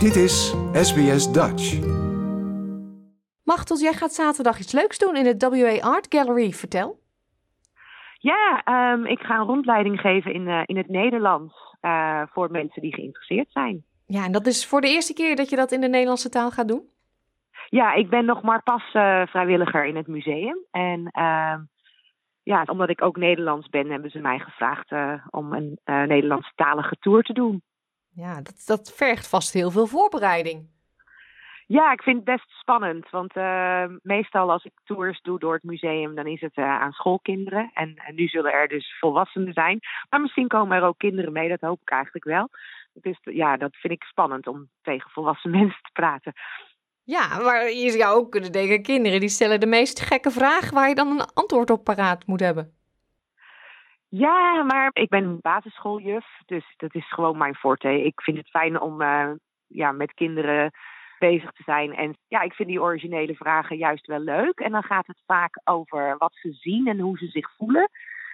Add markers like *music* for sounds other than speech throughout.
Dit is SBS Dutch. Machtels, jij gaat zaterdag iets leuks doen in de WA Art Gallery. Vertel. Ja, ehm, ik ga een rondleiding geven in, eh, in het Nederlands uh, voor mensen die geïnteresseerd zijn. Ja, en dat is voor de eerste keer dat je dat in de Nederlandse taal gaat doen? Ja, ik ben nog maar pas uh, vrijwilliger in het museum. En ehm, ja, omdat ik ook Nederlands ben, hebben ze mij gevraagd om een Nederlandstalige tour te doen. Ja, dat, dat vergt vast heel veel voorbereiding. Ja, ik vind het best spannend. Want uh, meestal als ik tours doe door het museum, dan is het uh, aan schoolkinderen. En, en, nu zullen er dus volwassenen zijn. Maar misschien komen er ook kinderen mee, dat hoop ik eigenlijk wel. Dus ja, dat vind ik spannend om tegen volwassen *laughs* mensen te praten. Ja, maar je zou ook kunnen denken, kinderen die stellen de meest gekke vraag waar je dan een antwoord op paraat moet hebben. Ja, maar ik ben basisschooljuf, dus dat is gewoon mijn forte. Ik vind het fijn om uh, ja, met kinderen bezig te zijn. En ja, ik vind die originele vragen juist wel leuk. En dan gaat het vaak over wat ze zien en hoe ze zich voelen.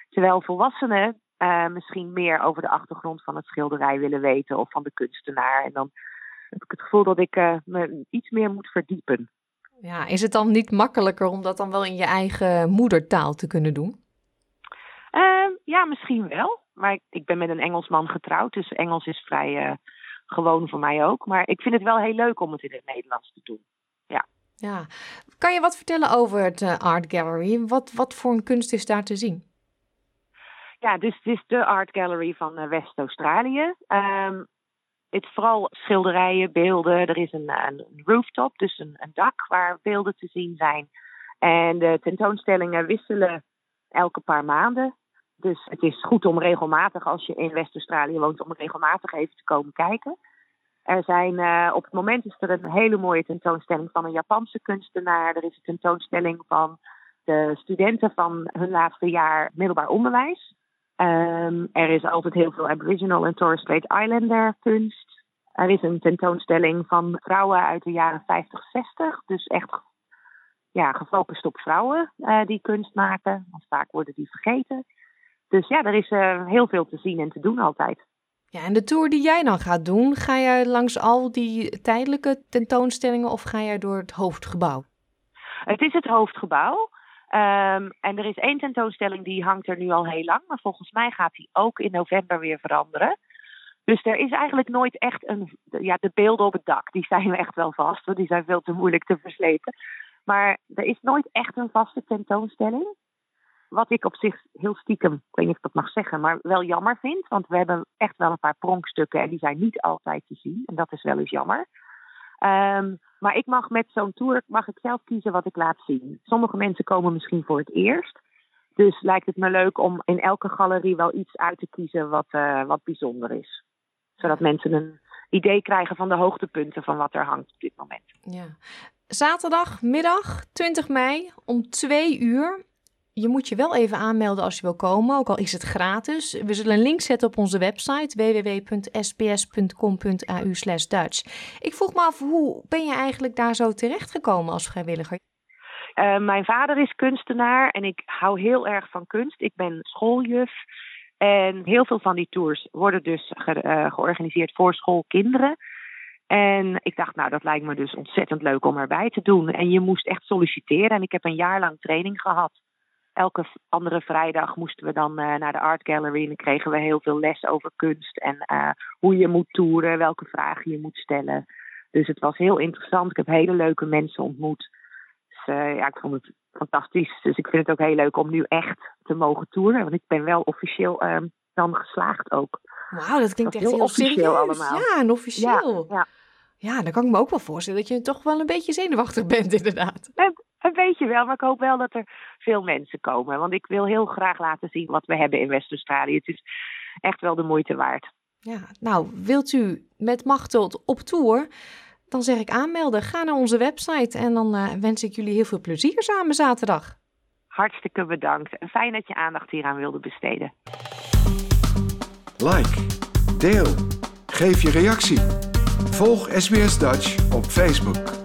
Terwijl volwassenen uh, misschien meer over de achtergrond van het schilderij willen weten of van de kunstenaar. En dan heb ik het gevoel dat ik uh, me iets meer moet verdiepen. Ja, is het dan niet makkelijker om dat dan wel in je eigen moedertaal te kunnen doen? Ja, misschien wel. Maar ik, ik, ben met een Engelsman getrouwd, dus Engels is vrij uh, gewoon voor mij ook. Maar ik vind het wel heel leuk om het in het Nederlands te doen. Ja. ja. Kan je wat vertellen over het uh, Art Gallery? Wat, wat voor een kunst is daar te zien? Ja, dus het is de Art Gallery van uh, West-Australië. Um, het is vooral schilderijen, beelden. Er is een, een rooftop, dus een, een dak waar beelden te zien zijn. En de tentoonstellingen wisselen elke paar maanden. Dus het is goed om regelmatig, als je in West-Australië woont, om regelmatig even te komen kijken. Er zijn, uh, op het moment is er een hele mooie tentoonstelling van een Japanse kunstenaar. Er is een tentoonstelling van de studenten van hun laatste jaar middelbaar onderwijs. Um, er is altijd heel veel Aboriginal en Torres Strait Islander kunst. Er is een tentoonstelling van vrouwen uit de jaren 50, 60. Dus echt ja, gefocust op vrouwen uh, die kunst maken. Want vaak worden die vergeten. Dus ja, er is uh, heel veel te zien en te doen altijd. Ja, en de tour die jij dan gaat doen, ga jij langs al die tijdelijke tentoonstellingen of ga jij door het hoofdgebouw? Het is het hoofdgebouw. Um, en er is één tentoonstelling die hangt er nu al heel lang, maar volgens mij gaat die ook in november weer veranderen. Dus er is eigenlijk nooit echt een. Ja, de beelden op het dak, die zijn echt wel vast, want die zijn veel te moeilijk te verslepen. Maar er is nooit echt een vaste tentoonstelling. Wat ik op zich heel stiekem, ik weet niet of ik dat mag zeggen, maar wel jammer vind. Want we hebben echt wel een paar pronkstukken en die zijn niet altijd te zien. En dat is wel eens jammer. Um, maar ik mag met zo'n tour mag ik zelf kiezen wat ik laat zien. Sommige mensen komen misschien voor het eerst. Dus lijkt het me leuk om in elke galerie wel iets uit te kiezen wat, uh, wat bijzonder is. Zodat mensen een idee krijgen van de hoogtepunten van wat er hangt op dit moment. Ja. Zaterdagmiddag 20 mei om 2 uur. Je moet je wel even aanmelden als je wil komen, ook al is het gratis. We zullen een link zetten op onze website www.sps.com.au Dutch. Ik vroeg me af, hoe ben je eigenlijk daar zo terechtgekomen als vrijwilliger? Uh, mijn vader is kunstenaar en ik hou heel erg van kunst. Ik ben schooljuf. En heel veel van die tours worden dus ge uh, georganiseerd voor schoolkinderen. En ik dacht, nou, dat lijkt me dus ontzettend leuk om erbij te doen. En je moest echt solliciteren. En ik heb een jaar lang training gehad. Elke andere vrijdag moesten we dan uh, naar de Art Gallery. En dan kregen we heel veel les over kunst. En uh, hoe je moet toeren, welke vragen je moet stellen. Dus het was heel interessant. Ik heb hele leuke mensen ontmoet. Dus uh, ja, ik vond het fantastisch. Dus ik vind het ook heel leuk om nu echt te mogen toeren. Want ik ben wel officieel um, dan geslaagd ook. Wauw, dat klinkt dat echt heel, officieel allemaal. Ja, en officieel. Ja, ja. ja, dan kan ik me ook wel voorstellen dat je toch wel een beetje zenuwachtig bent, inderdaad. *laughs* Een, beetje wel, maar ik hoop wel dat er veel mensen komen. Want ik wil heel graag laten zien wat we hebben in West-Australië. Het is echt wel de moeite waard. Ja, nou, wilt u met Machteld op tour? Dan zeg ik aanmelden. Ga naar onze website en dan uh, wens ik jullie heel veel plezier samen zaterdag. Hartstikke bedankt. En fijn dat je aandacht hieraan wilde besteden. Like, deel, geef je reactie. Volg SBS Dutch op Facebook.